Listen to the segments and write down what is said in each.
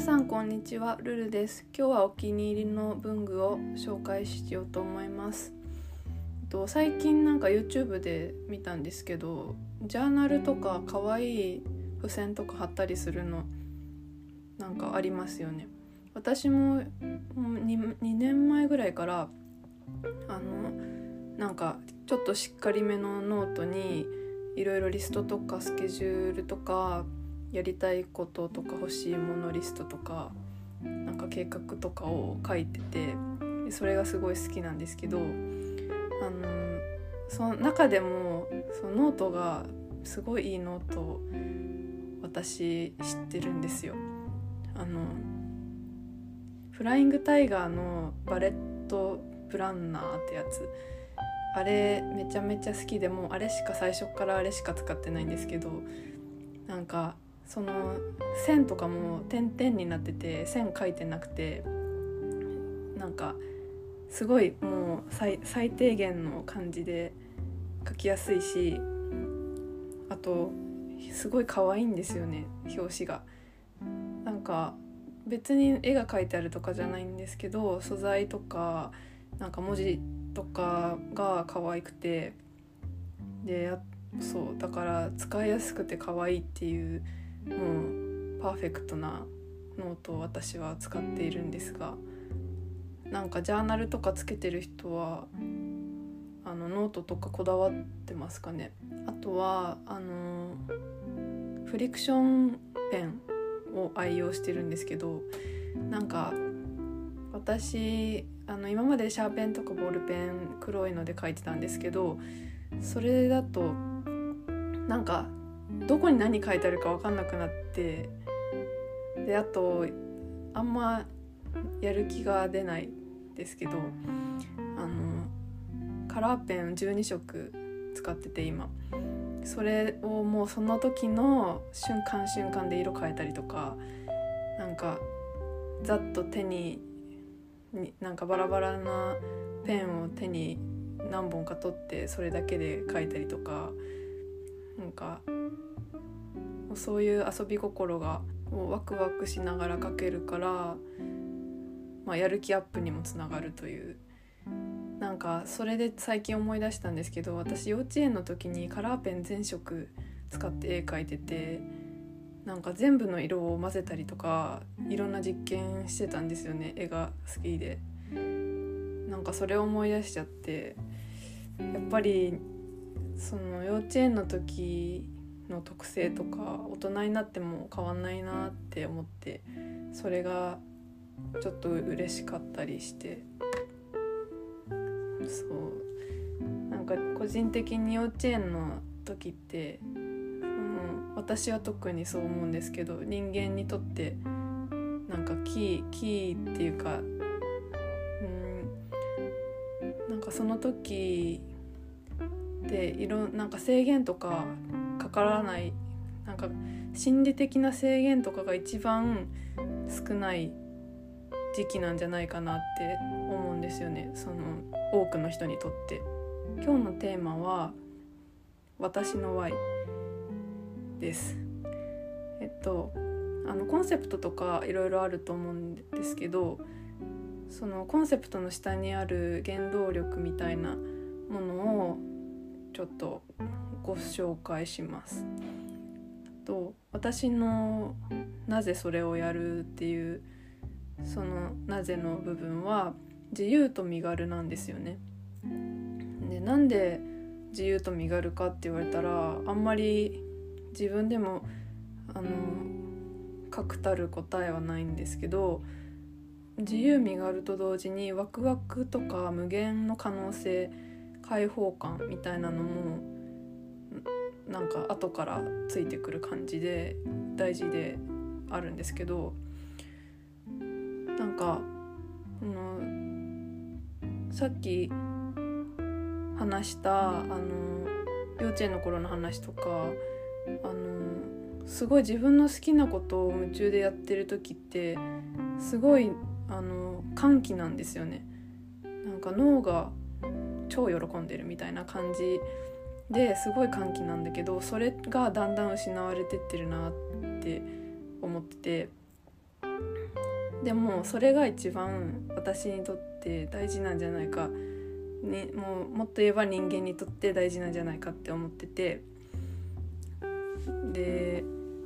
皆さんこんにちは。ルルです。今日はお気に入りの文具を紹介しようと思います。と最近なんか YouTube で見たんですけどジャーナルとか可愛い付箋とか貼ったりするのなんかありますよね。私も 2, 2年前ぐらいからあのなんかちょっとしっかりめのノートにいろいろリストとかスケジュールとかやりたいこととか欲しいものリストとかなんか計画とかを書いててそれがすごい好きなんですけどあのその中でもそのノートがすごいいいノート私知ってるんですよ。あのフライングタイガーのバレットプランナーってやつあれめちゃめちゃ好きでもあれしか最初からあれしか使ってないんですけどなんかその線とかも点々になってて線書いてなくてなんかすごいもう最最低限の感じで書きやすいしあとすごい可愛いんですよね表紙が。なんか別に絵が描いてあるとかじゃないんですけど素材とかなんか文字とかが可愛くてでそうだから使いやすくて可愛いっていうもうパーフェクトなノートを私は使っているんですがなんかジャーナルとかつけてる人はあのノートとかこだわってますかね。あとはあのフリクションペンを愛用してるんですけどなんか私あの今までシャーペンとかボールペン黒いので書いてたんですけどそれだとなんかどこに何書いてあるか分かんなくなってであとあんまやる気が出ないですけどあのカラーペン12色使ってて今。それをもうその時の瞬間瞬間で色変えたりとかなんかざっと手にになんかバラバラなペンを手に何本か取ってそれだけで書いたりとかなんかそういう遊び心がもうワクワクしながら描けるから、まあ、やる気アップにもつながるというなんかそれで最近思い出したんですけど私幼稚園の時にカラーペン全色使って絵描いててなんか全部の色を混ぜたりとかいろんな実験してたんですよね絵が好きで。なんかそれを思い出しちゃってやっぱりその幼稚園の時の特性とか大人になっても変わんないなって思ってそれがちょっと嬉しかったりして。そう。なんか個人的に幼稚園の時って、うん、私は特にそう思うんですけど人間にとってなんかキーキーっていうかうんなんかその時でいろなんか制限とかかからないなんか心理的な制限とかが一番少ない時期なんじゃないかなって思うんですよね。その多くの人にとって。今日のテーマは私の Y です。えっとあのコンセプトとかいろいろあると思うんですけどそのコンセプトの下にある原動力みたいなものをちょっとご紹介します。と私のなぜそれをやるっていうそのなぜの部分は自由と身軽なんですよね。でなんで自由と身軽かって言われたらあんまり自分でもあの確たる答えはないんですけど自由身軽と同時にワクワクとか無限の可能性開放感みたいなのもなんか後からついてくる感じで大事であるんですけどなんかのさっき話したあの幼稚園の頃の話とかあのすごい自分の好きなことを夢中でやってる時ってすごいあの歓喜なんですよね。なんか脳が超喜んでるみたいな感じですごい歓喜なんだけどそれがだんだん失われてってるなって思ってて。でもそれが一番私にとって大事なんじゃないか、ね、もうもっと言えば人間にとって大事なんじゃないかって思ってて。で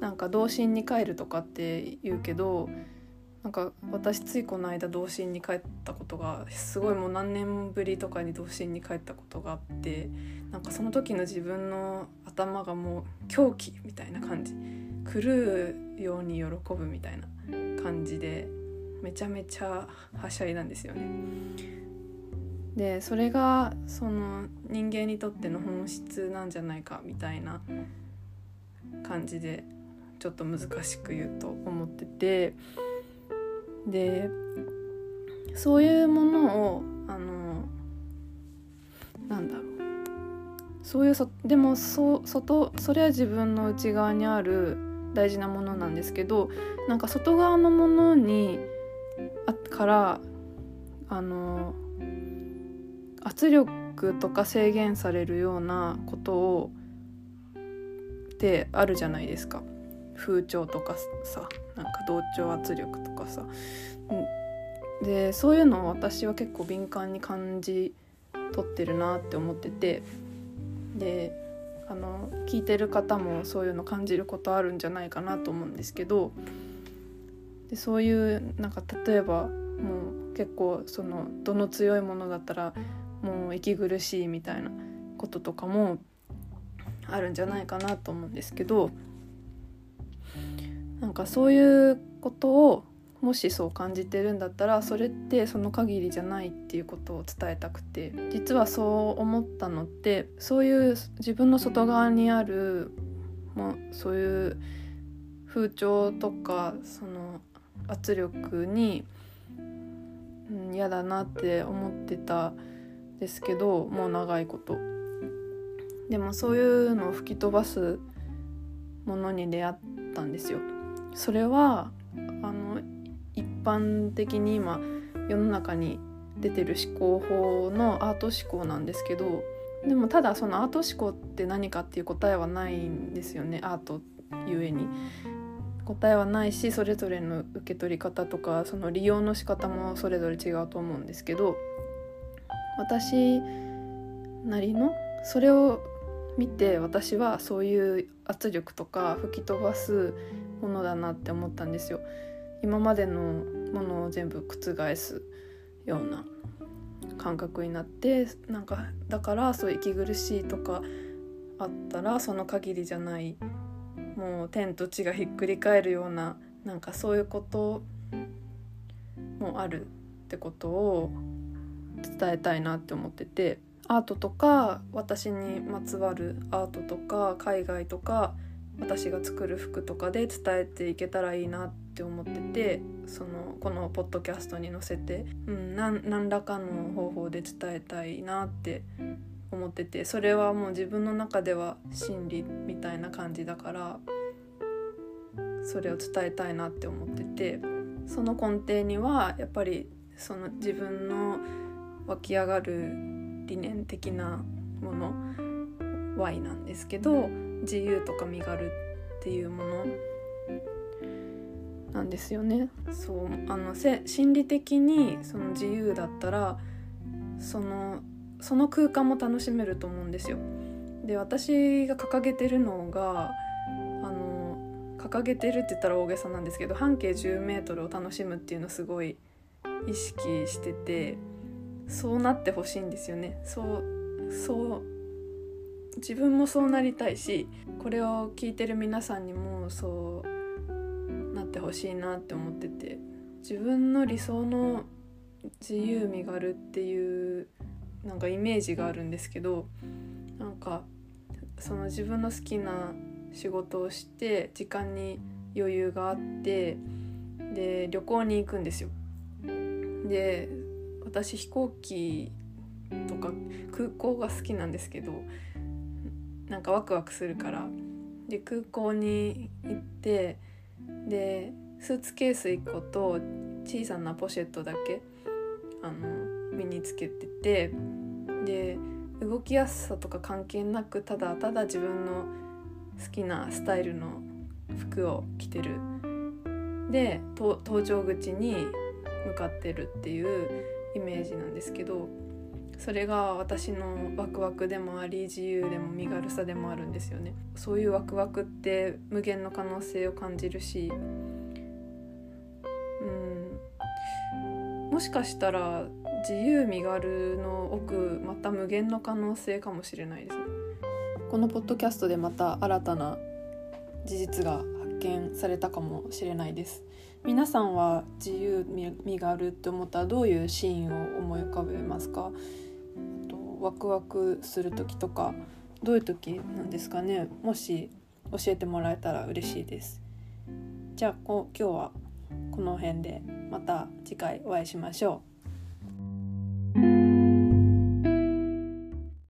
なんか童心に帰るとかって言うけどなんか私ついこの間童心に帰ったことがすごいもう何年ぶりとかに童心に帰ったことがあってなんかその時の自分の頭がもう狂気みたいな感じ狂うように喜ぶみたいな感じでめちゃめちゃはしゃいなんですよね。でそれがその人間にとっての本質なんじゃないかみたいな感じでちょっと難しく言うと思っててでそういうものをあのなんだろう。そういうそでもそ外それは自分の内側にある大事なものなんですけどなんか外側のものにあからあの圧力とか制限されるようなことをってあるじゃないですか。風潮とかさなんか同調圧力とか。さ、でそういうのを私は結構敏感に感じ取ってるなって思ってて。であの聞いてる方もそういうの感じることあるんじゃないかなと思うんですけど。でそういうなんか例えばもう結構そのどの強いものだったらもう息苦しいみたいなこととかもあるんじゃないかなと思うんですけど。なんかそういうことをもしそう感じてるんだったらそれってその限りじゃないっていうことを伝えたくて実はそう思ったのってそういう自分の外側にあるもうそういう風潮とかその圧力に嫌、だなって思ってたですけどもう長いこと。でもそういうのを吹き飛ばすものに出会ったんですよ。それは般的に今世の中に出てる思考法のアート思考なんですけどでもただそのアート思考って何かっていう答えはないんですよねアートゆえに。答えはないしそれぞれの受け取り方とかその利用の仕方もそれぞれ違うと思うんですけど私なりのそれを見て私はそういう圧力とか吹き飛ばすものだなって思ったんですよ。今までのものを全部覆すような感覚になってなんかだからそう息苦しいとかあったらその限りじゃないもう天と地がひっくり返るようななんかそういうこともあるってことを伝えたいなって思っててアートとか私にまつわるアートとか海外とか私が作る服とかで伝えていけたらいいなって思っててそのこのポッドキャストに載せて、うん、何らかの方法で伝えたいなって思っててそれはもう自分の中では真理みたいな感じだからそれを伝えたいなって思っててその根底にはやっぱりその自分の湧き上がる理念的なもの Y なんですけど自由とか身軽っていうものなんですよね。そうあの心理的にその自由だったらそのその空間も楽しめると思うんですよ。で私が掲げてるのがあの掲げてるって言ったら大げさなんですけど半径 10m を楽しむっていうのすごい意識しててそうなってほしいんですよね。そうそう自分もそうなりたいしこれを聞いてる皆さんにもそうなってほしいなって思ってて自分の理想の自由身軽っていうなんかイメージがあるんですけどなんかその自分の好きな仕事をして時間に余裕があってで旅行に行くんですよ。で私飛行機とか空港が好きなんですけどなんかワクワクするから。で空港に行ってでスーツケース1個と小さなポシェットだけあの身につけててで動きやすさとか関係なくただただ自分の好きなスタイルの服を着てる。で搭乗口に向かってるっていうイメージなんですけど。それが私のワクワクでもあり自由でも身軽さでもあるんですよね。そういうワクワクって無限の可能性を感じるしうんもしかしたら自由身軽の奥また無限の可能性かもしれないですね。このポッドキャストでまた新たな事実が発見されたかもしれないです。皆さんは自由身軽って思ったらどういうシーンを思い浮かべますか？ワクワクする時とかどういう時なんですかね？もし教えてもらえたら嬉しいです。じゃあこ今日はこの辺でまた次回お会いしましょう。